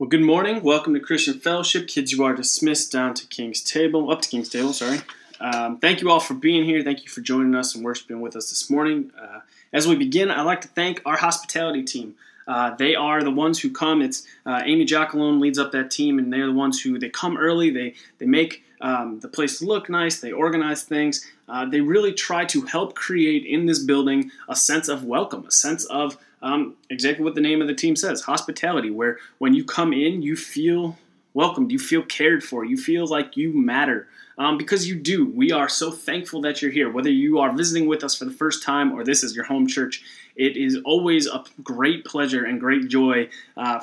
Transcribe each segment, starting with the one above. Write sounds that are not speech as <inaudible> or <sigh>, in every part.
Well, good morning. Welcome to Christian Fellowship. Kids, you are dismissed down to King's Table, up to King's Table, sorry. Um, thank you all for being here. Thank you for joining us and worshiping with us this morning. Uh, as we begin, I'd like to thank our hospitality team. Uh, they are the ones who come. It's uh, Amy Jackalone leads up that team, and they're the ones who they come early. They they make um, the place look nice. They organize things. Uh, they really try to help create in this building a sense of welcome, a sense of um, exactly what the name of the team says hospitality, where when you come in, you feel welcomed, you feel cared for, you feel like you matter. Um, because you do. We are so thankful that you're here. Whether you are visiting with us for the first time or this is your home church, it is always a great pleasure and great joy uh,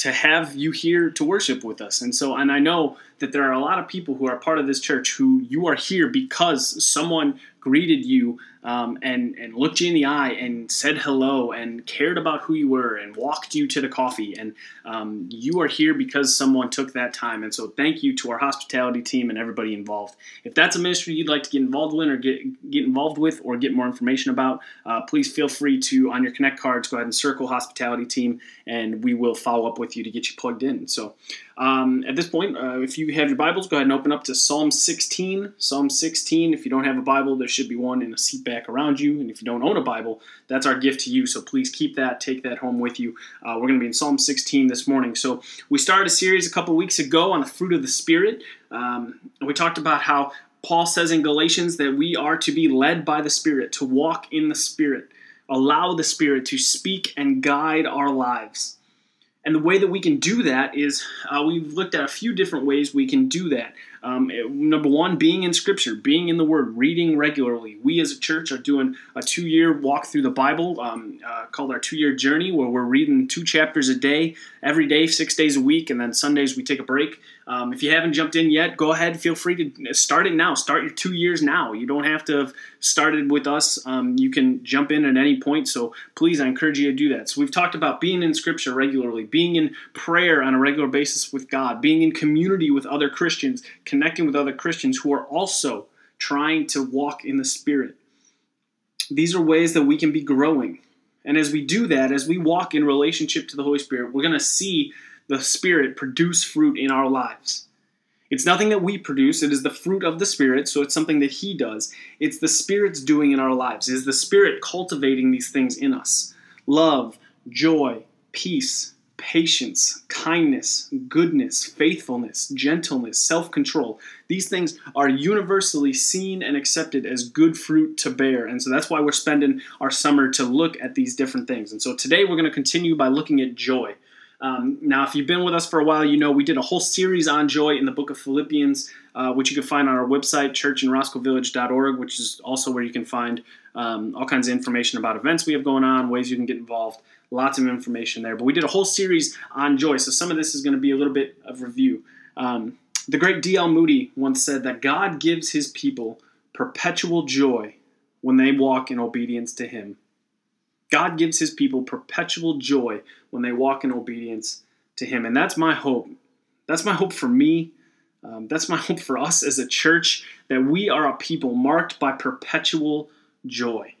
to have you here to worship with us. And so, and I know that there are a lot of people who are part of this church who you are here because someone greeted you um, and and looked you in the eye and said hello and cared about who you were and walked you to the coffee and um, you are here because someone took that time and so thank you to our hospitality team and everybody involved if that's a ministry you'd like to get involved in or get get involved with or get more information about uh, please feel free to on your connect cards go ahead and circle hospitality team and we will follow up with you to get you plugged in so um, at this point, uh, if you have your Bibles, go ahead and open up to Psalm 16. Psalm 16. If you don't have a Bible, there should be one in a seat back around you. And if you don't own a Bible, that's our gift to you. So please keep that, take that home with you. Uh, we're going to be in Psalm 16 this morning. So we started a series a couple weeks ago on the fruit of the Spirit. Um, and we talked about how Paul says in Galatians that we are to be led by the Spirit, to walk in the Spirit, allow the Spirit to speak and guide our lives. And the way that we can do that is uh, we've looked at a few different ways we can do that. Um, number one, being in Scripture, being in the Word, reading regularly. We as a church are doing a two year walk through the Bible um, uh, called our two year journey, where we're reading two chapters a day, every day, six days a week, and then Sundays we take a break. Um, if you haven't jumped in yet, go ahead. Feel free to start it now. Start your two years now. You don't have to have started with us. Um, you can jump in at any point. So please, I encourage you to do that. So we've talked about being in Scripture regularly, being in prayer on a regular basis with God, being in community with other Christians connecting with other Christians who are also trying to walk in the Spirit. These are ways that we can be growing. And as we do that, as we walk in relationship to the Holy Spirit, we're going to see the Spirit produce fruit in our lives. It's nothing that we produce, it is the fruit of the Spirit, so it's something that He does. It's the Spirit's doing in our lives. It is the Spirit cultivating these things in us love, joy, peace, patience, kindness, goodness, faithfulness, gentleness, self control. These things are universally seen and accepted as good fruit to bear. And so that's why we're spending our summer to look at these different things. And so today we're going to continue by looking at joy. Um, now, if you've been with us for a while, you know we did a whole series on joy in the book of Philippians, uh, which you can find on our website, churchinroscoevillage.org, which is also where you can find um, all kinds of information about events we have going on, ways you can get involved. Lots of information there. But we did a whole series on joy, so some of this is going to be a little bit of review. Um, the great D.L. Moody once said that God gives his people perpetual joy when they walk in obedience to him. God gives his people perpetual joy when they walk in obedience to him. And that's my hope. That's my hope for me. Um, that's my <laughs> hope for us as a church that we are a people marked by perpetual joy.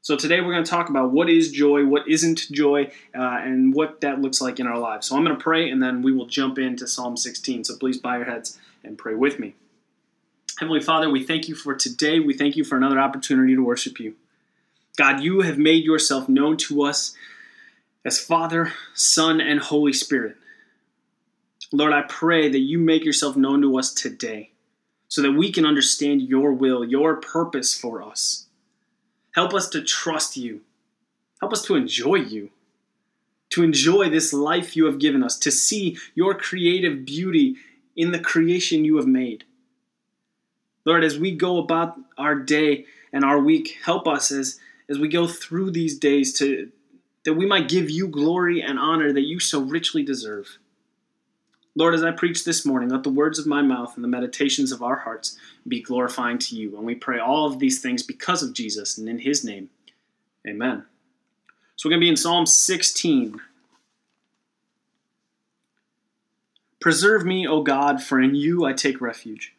So today we're going to talk about what is joy, what isn't joy, uh, and what that looks like in our lives. So I'm going to pray and then we will jump into Psalm 16. So please bow your heads and pray with me. Heavenly Father, we thank you for today. We thank you for another opportunity to worship you. God, you have made yourself known to us as Father, Son, and Holy Spirit. Lord, I pray that you make yourself known to us today so that we can understand your will, your purpose for us. Help us to trust you. Help us to enjoy you, to enjoy this life you have given us, to see your creative beauty in the creation you have made. Lord, as we go about our day and our week, help us as as we go through these days to that we might give you glory and honor that you so richly deserve. Lord, as I preach this morning, let the words of my mouth and the meditations of our hearts be glorifying to you. And we pray all of these things because of Jesus and in his name. Amen. So we're going to be in Psalm 16. Preserve me, O God, for in you I take refuge.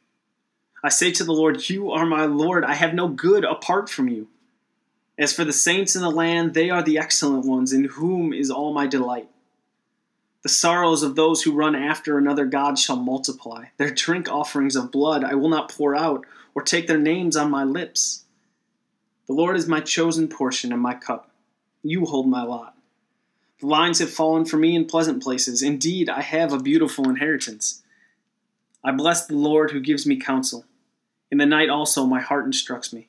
I say to the Lord, You are my Lord. I have no good apart from you. As for the saints in the land, they are the excellent ones, in whom is all my delight. The sorrows of those who run after another God shall multiply. Their drink offerings of blood I will not pour out, or take their names on my lips. The Lord is my chosen portion and my cup. You hold my lot. The lines have fallen for me in pleasant places. Indeed, I have a beautiful inheritance. I bless the Lord who gives me counsel. In the night also my heart instructs me.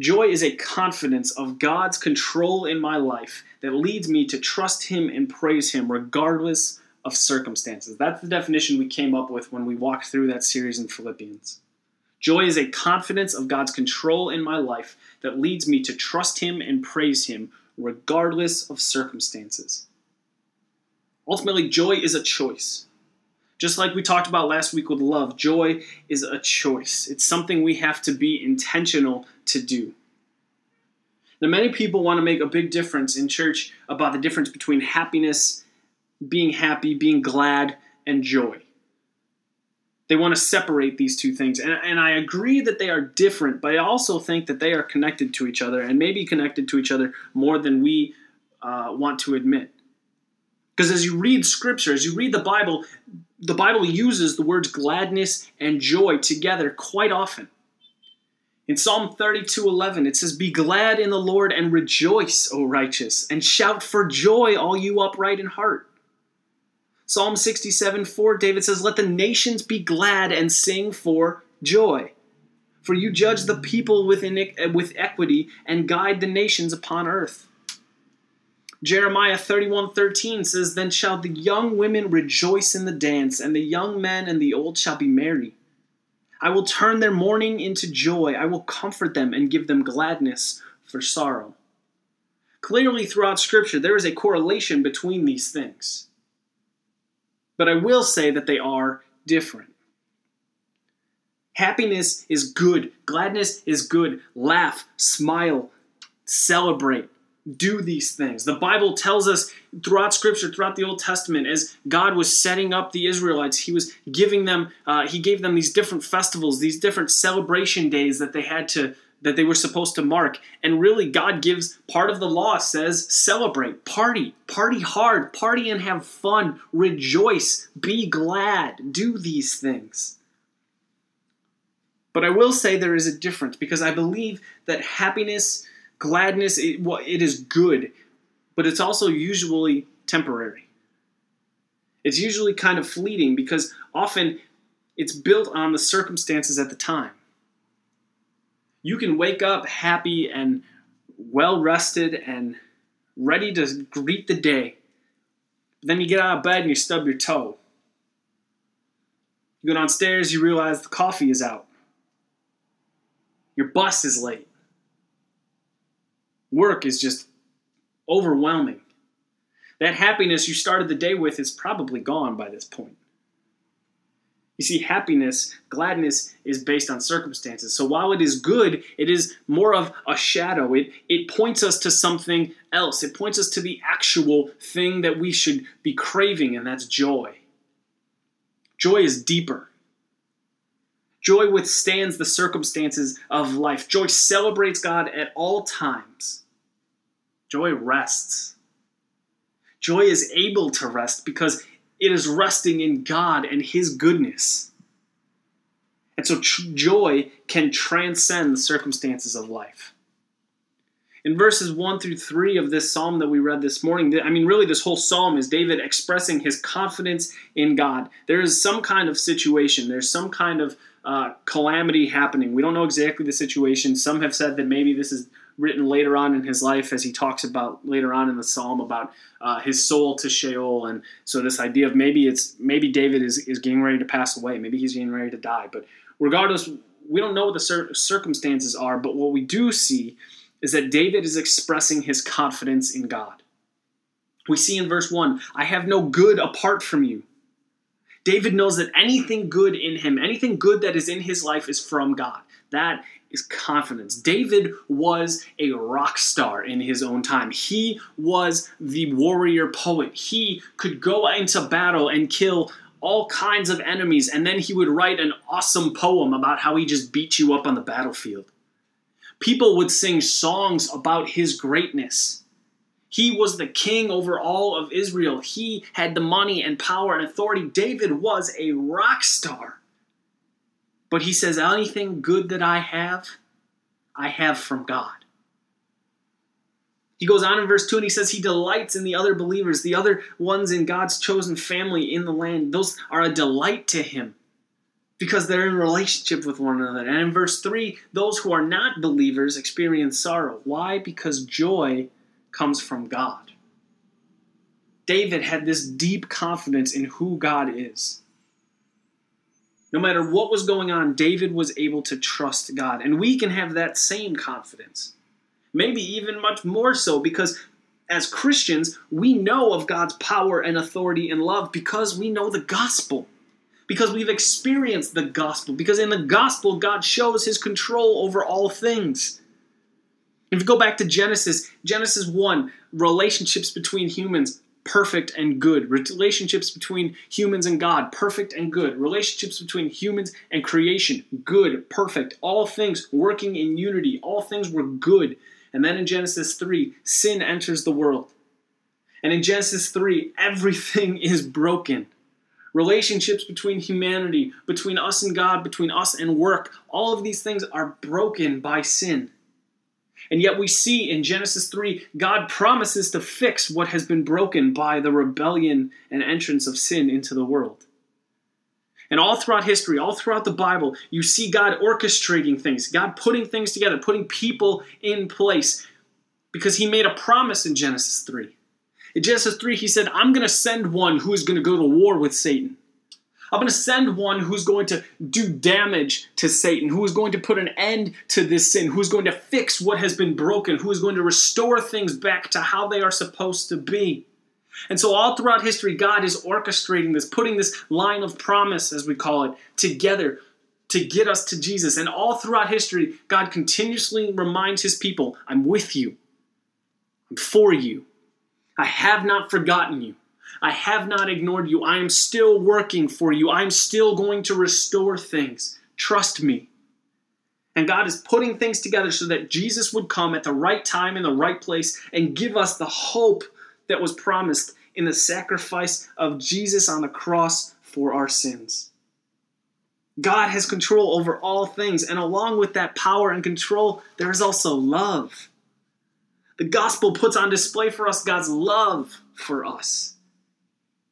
Joy is a confidence of God's control in my life that leads me to trust Him and praise Him regardless of circumstances. That's the definition we came up with when we walked through that series in Philippians. Joy is a confidence of God's control in my life that leads me to trust Him and praise Him regardless of circumstances. Ultimately, joy is a choice. Just like we talked about last week with love, joy is a choice. It's something we have to be intentional to do. Now, many people want to make a big difference in church about the difference between happiness, being happy, being glad, and joy. They want to separate these two things. And, and I agree that they are different, but I also think that they are connected to each other and maybe connected to each other more than we uh, want to admit. Because as you read scripture, as you read the Bible, the Bible uses the words gladness and joy together quite often. In Psalm 32:11 it says be glad in the Lord and rejoice O righteous and shout for joy all you upright in heart. Psalm 67:4 David says let the nations be glad and sing for joy. For you judge the people with, uh, with equity and guide the nations upon earth. Jeremiah 31:13 says, Then shall the young women rejoice in the dance, and the young men and the old shall be merry. I will turn their mourning into joy. I will comfort them and give them gladness for sorrow. Clearly, throughout Scripture, there is a correlation between these things. But I will say that they are different. Happiness is good, gladness is good. Laugh, smile, celebrate do these things. The Bible tells us throughout Scripture, throughout the Old Testament, as God was setting up the Israelites, He was giving them, uh, He gave them these different festivals, these different celebration days that they had to, that they were supposed to mark. And really, God gives part of the law says celebrate, party, party hard, party and have fun, rejoice, be glad, do these things. But I will say there is a difference because I believe that happiness Gladness, it, well, it is good, but it's also usually temporary. It's usually kind of fleeting because often it's built on the circumstances at the time. You can wake up happy and well rested and ready to greet the day. Then you get out of bed and you stub your toe. You go downstairs, you realize the coffee is out. Your bus is late work is just overwhelming. That happiness you started the day with is probably gone by this point. You see, happiness, gladness is based on circumstances. So while it is good, it is more of a shadow. It, it points us to something else. It points us to the actual thing that we should be craving, and that's joy. Joy is deeper. Joy withstands the circumstances of life. Joy celebrates God at all times. Joy rests. Joy is able to rest because it is resting in God and His goodness. And so tr- joy can transcend the circumstances of life. In verses 1 through 3 of this psalm that we read this morning, I mean, really, this whole psalm is David expressing his confidence in God. There is some kind of situation, there's some kind of uh, calamity happening. We don't know exactly the situation. Some have said that maybe this is written later on in his life, as he talks about later on in the psalm about uh, his soul to Sheol, and so this idea of maybe it's maybe David is is getting ready to pass away, maybe he's getting ready to die. But regardless, we don't know what the cir- circumstances are. But what we do see is that David is expressing his confidence in God. We see in verse 1 I have no good apart from you. David knows that anything good in him, anything good that is in his life, is from God. That is confidence. David was a rock star in his own time. He was the warrior poet. He could go into battle and kill all kinds of enemies, and then he would write an awesome poem about how he just beat you up on the battlefield. People would sing songs about his greatness. He was the king over all of Israel. He had the money and power and authority. David was a rock star. But he says, Anything good that I have, I have from God. He goes on in verse 2 and he says he delights in the other believers, the other ones in God's chosen family in the land. Those are a delight to him because they're in relationship with one another. And in verse 3, those who are not believers experience sorrow. Why? Because joy comes from God. David had this deep confidence in who God is. No matter what was going on, David was able to trust God. And we can have that same confidence. Maybe even much more so because as Christians, we know of God's power and authority and love because we know the gospel. Because we've experienced the gospel. Because in the gospel, God shows his control over all things. If you go back to Genesis, Genesis 1, relationships between humans, perfect and good. Relationships between humans and God, perfect and good. Relationships between humans and creation, good, perfect. All things working in unity. All things were good. And then in Genesis 3, sin enters the world. And in Genesis 3, everything <laughs> is broken. Relationships between humanity, between us and God, between us and work, all of these things are broken by sin. And yet we see in Genesis 3, God promises to fix what has been broken by the rebellion and entrance of sin into the world. And all throughout history, all throughout the Bible, you see God orchestrating things, God putting things together, putting people in place. Because he made a promise in Genesis 3. In Genesis 3, he said, I'm going to send one who is going to go to war with Satan. I'm going to send one who's going to do damage to Satan, who is going to put an end to this sin, who's going to fix what has been broken, who is going to restore things back to how they are supposed to be. And so, all throughout history, God is orchestrating this, putting this line of promise, as we call it, together to get us to Jesus. And all throughout history, God continuously reminds his people I'm with you, I'm for you. I have not forgotten you. I have not ignored you. I am still working for you. I am still going to restore things. Trust me. And God is putting things together so that Jesus would come at the right time in the right place and give us the hope that was promised in the sacrifice of Jesus on the cross for our sins. God has control over all things, and along with that power and control, there is also love. The gospel puts on display for us God's love for us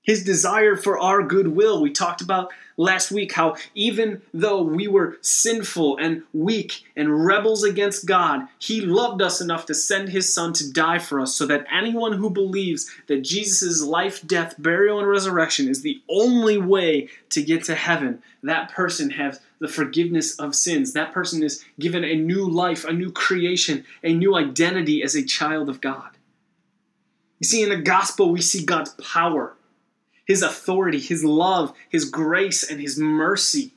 his desire for our goodwill. We talked about last week how even though we were sinful and weak and rebels against God, he loved us enough to send his son to die for us so that anyone who believes that Jesus' life, death, burial, and resurrection is the only way to get to heaven, that person has the forgiveness of sins. That person is given a new life, a new creation, a new identity as a child of God. You see, in the gospel, we see God's power his authority, his love, his grace, and his mercy.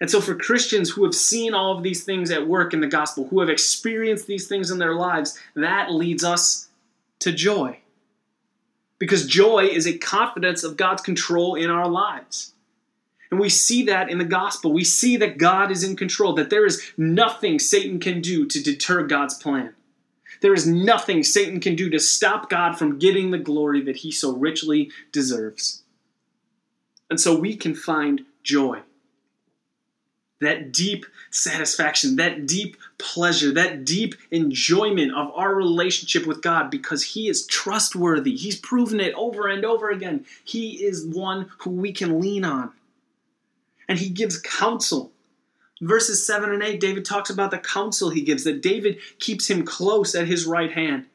And so, for Christians who have seen all of these things at work in the gospel, who have experienced these things in their lives, that leads us to joy. Because joy is a confidence of God's control in our lives. And we see that in the gospel. We see that God is in control, that there is nothing Satan can do to deter God's plan. There is nothing Satan can do to stop God from getting the glory that he so richly deserves. And so we can find joy. That deep satisfaction, that deep pleasure, that deep enjoyment of our relationship with God because He is trustworthy. He's proven it over and over again. He is one who we can lean on. And He gives counsel verses 7 and 8, David talks about the counsel he gives, that David keeps him close at his right hand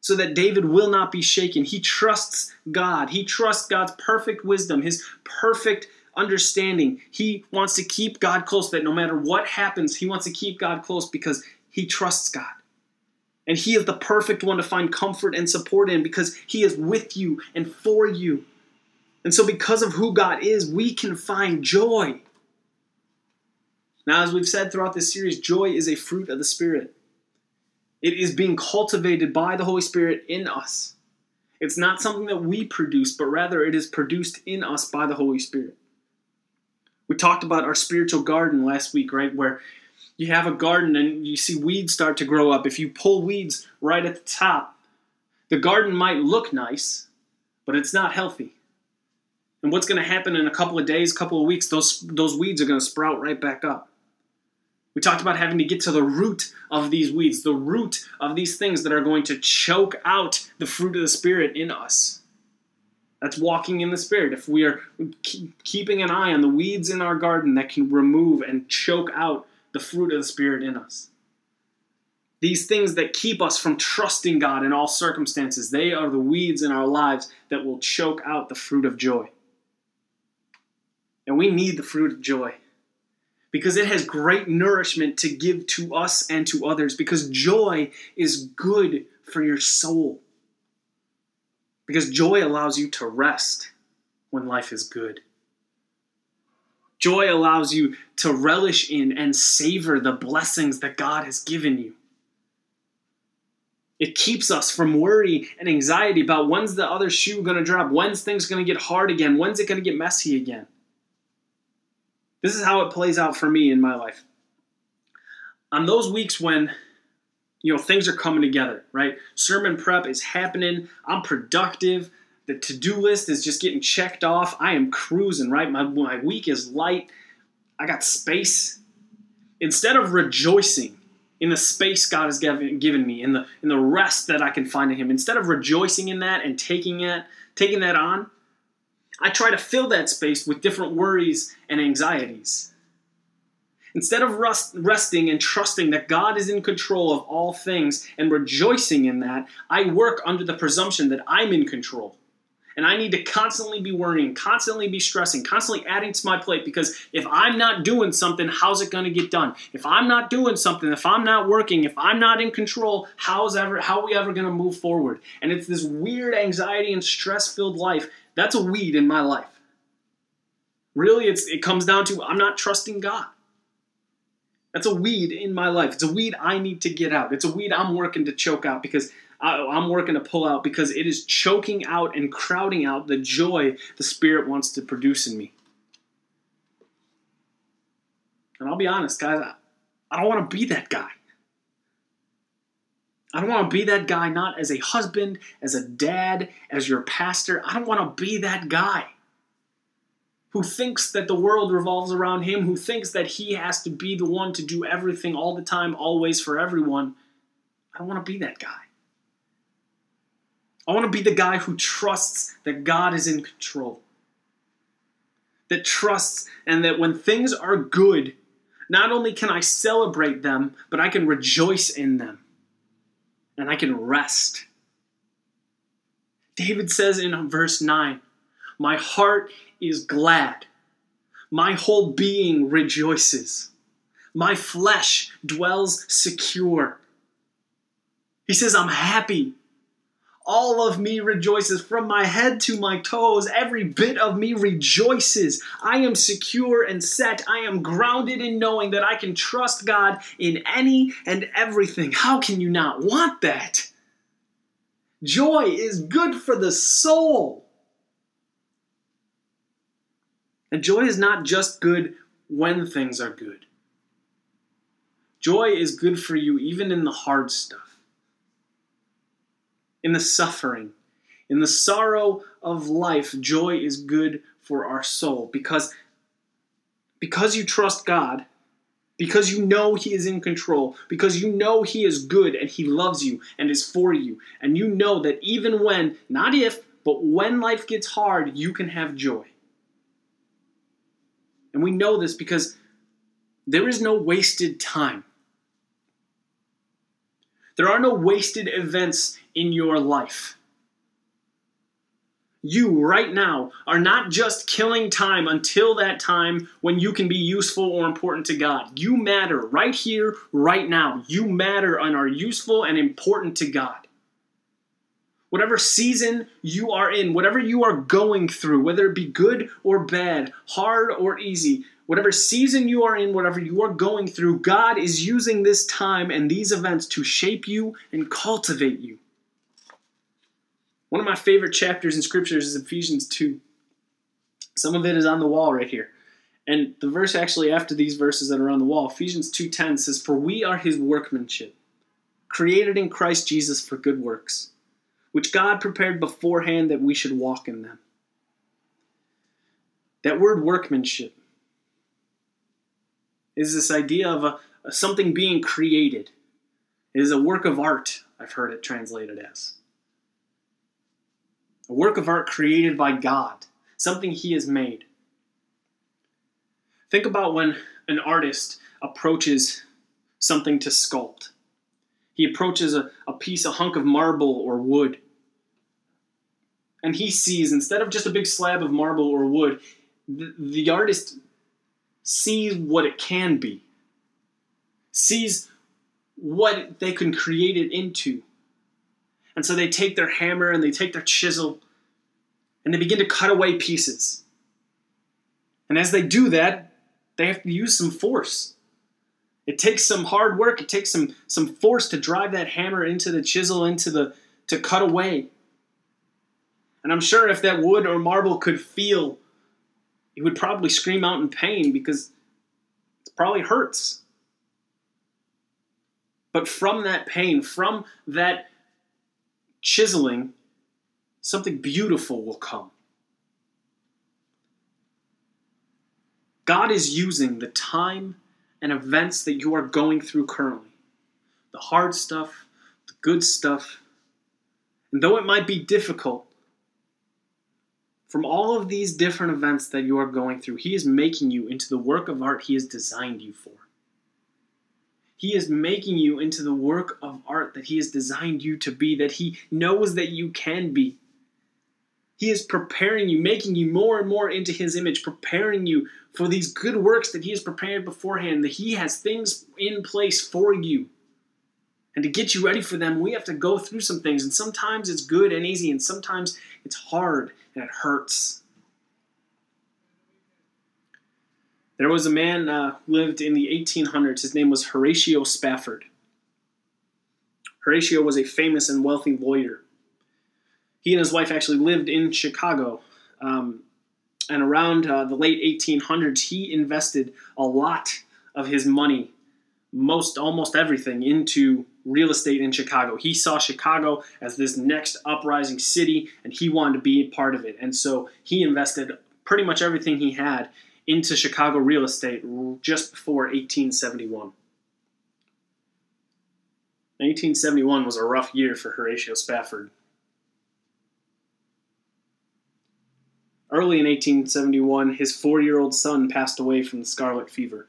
so that David will not be shaken. He trusts God. He trusts God's perfect wisdom, his perfect understanding. He wants to keep God close, that no matter what happens, he wants to keep God close because he trusts God. And He is the perfect one to find comfort and support in because He is with you and for you. And so, because of who God is, we can find joy. Now, as we've said throughout this series, joy is a fruit of the Spirit. It is being cultivated by the Holy Spirit in us. It's not something that we produce, but rather it is produced in us by the Holy Spirit. We talked about our spiritual garden last week, right? Where you have a garden and you see weeds start to grow up. If you pull weeds right at the top, the garden might look nice, but it's not healthy. And what's going to happen in a couple of days, couple of weeks, those, those weeds are going to sprout right back up. We talked about having to get to the root of these weeds, the root of these things that are going to choke out the fruit of the Spirit in us. That's walking in the Spirit. If we are keeping an eye on the weeds in our garden that can remove and choke out the fruit of the Spirit in us. These things that keep us from trusting God in all circumstances, they are the weeds in our lives that will choke out the fruit of joy. And we need the fruit of joy because it has great nourishment to give to us and to others because joy is good for your soul. Because joy allows you to rest when life is good. Joy allows you to relish in and savor the blessings that God has given you. It keeps us from worry and anxiety about when's the other shoe going to drop, when's things going to get hard again, when's it going to get messy again. This is how it plays out for me in my life. On those weeks when you know things are coming together right? Sermon prep is happening. I'm productive. The to-do list is just getting checked off. I am cruising right? My, my week is light. I got space. Instead of rejoicing in the space god has given, given me in the in the rest that i can find in him instead of rejoicing in that and taking it taking that on i try to fill that space with different worries and anxieties Instead of rest, resting and trusting that God is in control of all things and rejoicing in that, I work under the presumption that I'm in control. And I need to constantly be worrying, constantly be stressing, constantly adding to my plate because if I'm not doing something, how's it going to get done? If I'm not doing something, if I'm not working, if I'm not in control, how's ever how are we ever going to move forward? And it's this weird anxiety and stress-filled life. That's a weed in my life. Really, it's it comes down to I'm not trusting God. That's a weed in my life. It's a weed I need to get out. It's a weed I'm working to choke out because I, am working to pull out because it is choking out and crowding out the joy the Spirit wants to produce in me. And I'll be honest, guys, I, I don't want to be that guy. I don't want to be that guy, not as a husband, as a dad, as your pastor. I don't want to be that guy who thinks that the world revolves around him, who thinks that he has to be the one to do everything all the time, always for everyone. I don't want to be that guy. I want to be the guy who trusts that God is in control. That trusts and that when things are good, not only can I celebrate them, but I can rejoice in them. And I can rest. David says in verse 9, My heart is glad. My whole being rejoices. My flesh dwells secure. He says, I'm happy. All of me rejoices. From my head to my toes, every bit of me rejoices. I am secure and set. I am grounded in knowing that I can trust God in any and everything. How can you not want that? Joy is good for the soul. And joy is not just good when things are good. Joy is good for you even in the hard stuff, in the suffering, in the sorrow of life. Joy is good for our soul because, because you trust God, because you know He is in control, because you know He is good and He loves you and is for you, and you know that even when, not if, but when life gets hard, you can have joy. And we know this because there is no wasted time. There are no wasted events in your life. you right now are not just killing time until that time when you can be useful or important to God. You matter right here, right now. You matter and are useful and important to God. Whatever season you are in, whatever you are going through, whether it be good or bad, hard or easy, whatever season you are in, whatever you are going through, God is using this time and these events to shape you and cultivate you. One of my favorite chapters in scriptures is Ephesians 2. Some of it is on the wall right here. And the verse actually after these verses that are on the wall, Ephesians 2:10 says, "For we are his workmanship, created in Christ Jesus for good works, which God prepared beforehand that we should walk in them." That word workmanship is this idea of a, something being created. It is a work of art, I've heard it translated as a work of art created by God, something He has made. Think about when an artist approaches something to sculpt. He approaches a, a piece, a hunk of marble or wood, and he sees, instead of just a big slab of marble or wood, the, the artist sees what it can be, sees what they can create it into. And so they take their hammer and they take their chisel and they begin to cut away pieces. And as they do that, they have to use some force. It takes some hard work, it takes some, some force to drive that hammer into the chisel, into the to cut away. And I'm sure if that wood or marble could feel, it would probably scream out in pain because it probably hurts. But from that pain, from that chiseling, something beautiful will come. God is using the time and events that you are going through currently the hard stuff, the good stuff. And though it might be difficult, from all of these different events that you are going through, He is making you into the work of art He has designed you for. He is making you into the work of art that He has designed you to be, that He knows that you can be. He is preparing you, making you more and more into His image, preparing you for these good works that He has prepared beforehand, that He has things in place for you. And to get you ready for them, we have to go through some things. And sometimes it's good and easy, and sometimes it's hard and it hurts. There was a man uh, lived in the 1800s. His name was Horatio Spafford. Horatio was a famous and wealthy lawyer. He and his wife actually lived in Chicago. Um, and around uh, the late 1800s, he invested a lot of his money, most almost everything, into real estate in Chicago. He saw Chicago as this next uprising city, and he wanted to be a part of it. And so he invested pretty much everything he had into Chicago real estate just before 1871. 1871 was a rough year for Horatio Spafford. Early in 1871, his four year old son passed away from the scarlet fever.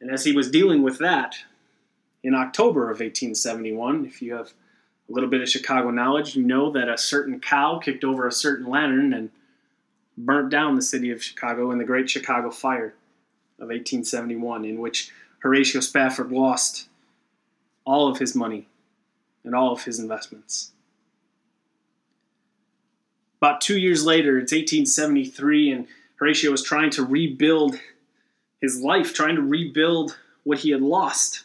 And as he was dealing with that, in October of 1871, if you have a little bit of Chicago knowledge, you know that a certain cow kicked over a certain lantern and burnt down the city of Chicago in the Great Chicago Fire of 1871, in which Horatio Spafford lost all of his money and all of his investments. About two years later, it's 1873, and Horatio was trying to rebuild his life, trying to rebuild what he had lost,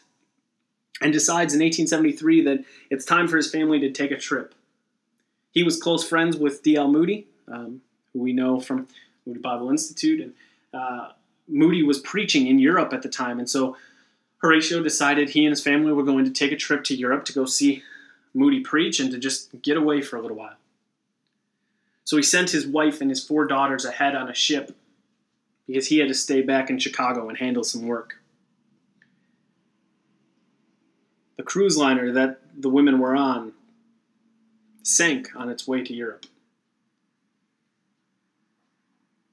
and decides in 1873 that it's time for his family to take a trip. He was close friends with D.L. Moody, um, who we know from Moody Bible Institute. And uh, Moody was preaching in Europe at the time, and so Horatio decided he and his family were going to take a trip to Europe to go see Moody preach and to just get away for a little while. So he sent his wife and his four daughters ahead on a ship because he had to stay back in Chicago and handle some work. The cruise liner that the women were on sank on its way to Europe.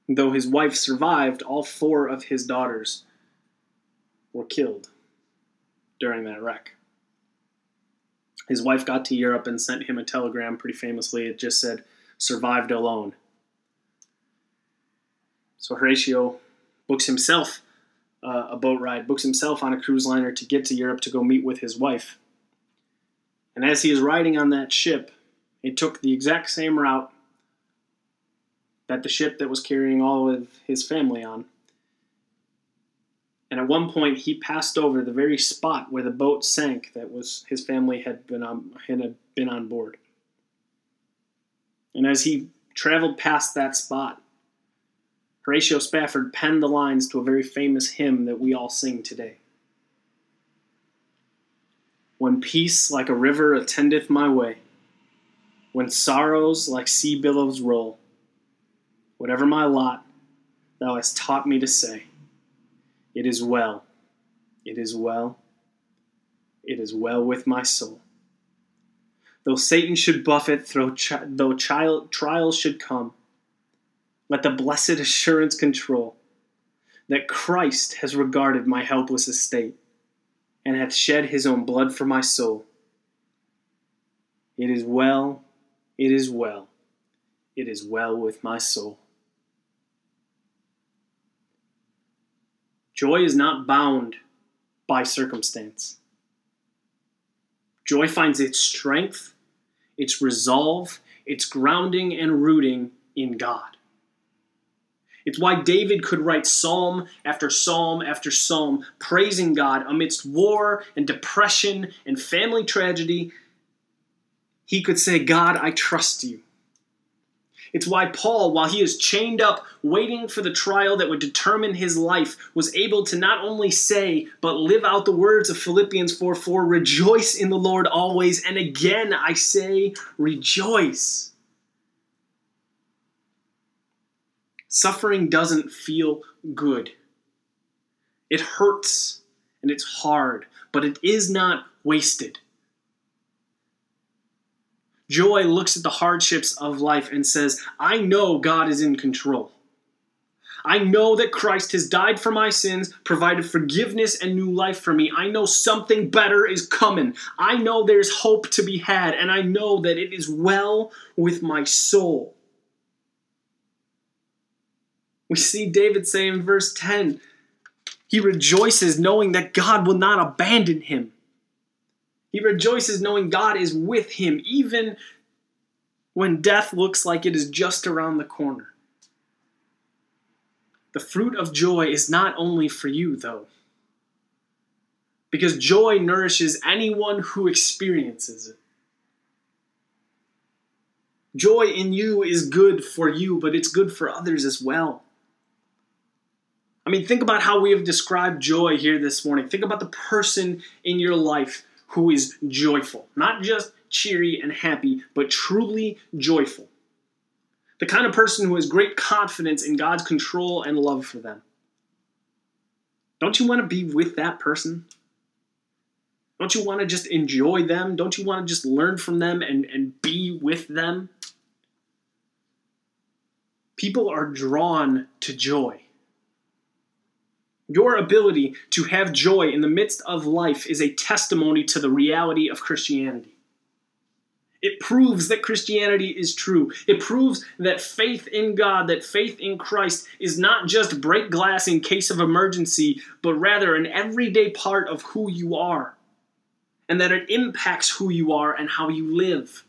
Though his wife survived, all four of his daughters were killed during that wreck. his wife got to Europe and sent him a telegram pretty famously. It just said, survived alone. So Horatio books himself uh, a boat ride, books himself on a cruise liner to get to Europe to go meet with his wife. And as he is riding on that ship, it took the exact same route that the ship that was carrying all of his family on. And at one point, he passed over the very spot where the boat sank that was his family had been on, had been on board. And as he traveled past that spot, Horatio Spafford penned the lines to a very famous hymn that we all sing today. When peace like a river attendeth my way, when sorrows like sea billows roll, whatever my lot, thou hast taught me to say, It is well, it is well, it is well with my soul. Though Satan should buffet, though, child, trials should come, let the blessed assurance control that Christ has regarded my helpless estate and hath shed his own blood for my soul. It is well, it is well, it is well with my soul. Joy is not bound by circumstance. Joy finds its strength, its resolve, its grounding and rooting in God. It's why David could write psalm after psalm after psalm, praising God amidst war and depression and family tragedy. He could say, God, I trust you. It's why Paul, while he is chained up, waiting for the trial that would determine his life, was able to not only say, but live out the words of Philippians 4 4 Rejoice in the Lord always. And again, I say, rejoice. Suffering doesn't feel good. It hurts and it's hard, but it is not wasted. Joy looks at the hardships of life and says, I know God is in control. I know that Christ has died for my sins, provided forgiveness and new life for me. I know something better is coming. I know there's hope to be had, and I know that it is well with my soul. We see David say in verse 10 he rejoices knowing that God will not abandon him. He rejoices knowing God is with him, even when death looks like it is just around the corner. The fruit of joy is not only for you, though, because joy nourishes anyone who experiences it. Joy in you is good for you, but it's good for others as well. I mean, think about how we have described joy here this morning. Think about the person in your life who is joyful, not just cheery and happy, but truly joyful. The kind of person who has great confidence in God's control and love for them. Don't you want to be with that person? Don't you want to just enjoy them? Don't you want to just learn from them and, and be with them? People are drawn to joy. Your ability to have joy in the midst of life is a testimony to the reality of Christianity. It proves that Christianity is true. It proves that faith in God, that faith in Christ is not just break glass in case of emergency, but rather an everyday part of who you are. And that it impacts who you are and how you live.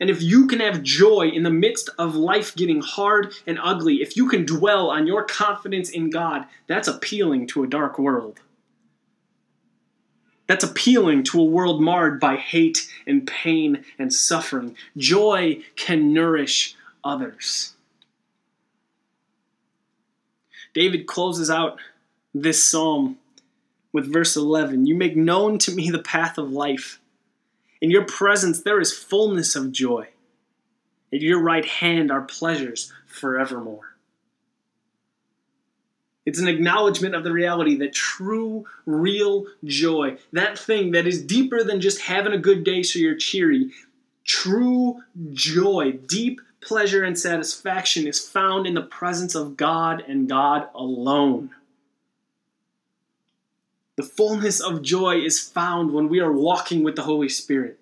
And if you can have joy in the midst of life getting hard and ugly, if you can dwell on your confidence in God, that's appealing to a dark world. That's appealing to a world marred by hate and pain and suffering. Joy can nourish others. David closes out this psalm with verse 11 You make known to me the path of life. In your presence there is fullness of joy. At your right hand are pleasures forevermore. It's an acknowledgement of the reality that true, real joy, that thing that is deeper than just having a good day so you're cheery, true joy, deep pleasure and satisfaction is found in the presence of God and God alone. The fullness of joy is found when we are walking with the Holy Spirit.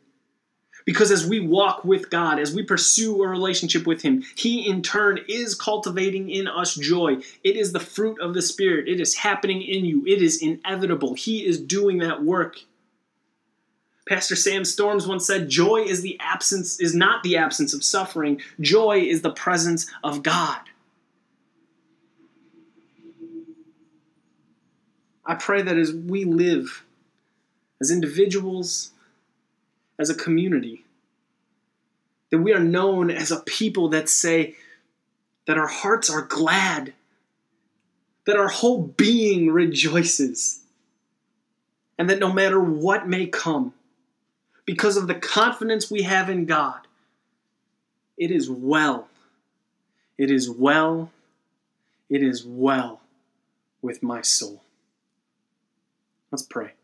Because as we walk with God, as we pursue a relationship with Him, He in turn is cultivating in us joy. It is the fruit of the Spirit. It is happening in you. It is inevitable. He is doing that work. Pastor Sam Storms once said, Joy is the absence, is not the absence of suffering. Joy is the presence of God. I pray that as we live as individuals, as a community, that we are known as a people that say that our hearts are glad, that our whole being rejoices, and that no matter what may come, because of the confidence we have in God, it is well. It is well. It is well with my soul. Let's pray.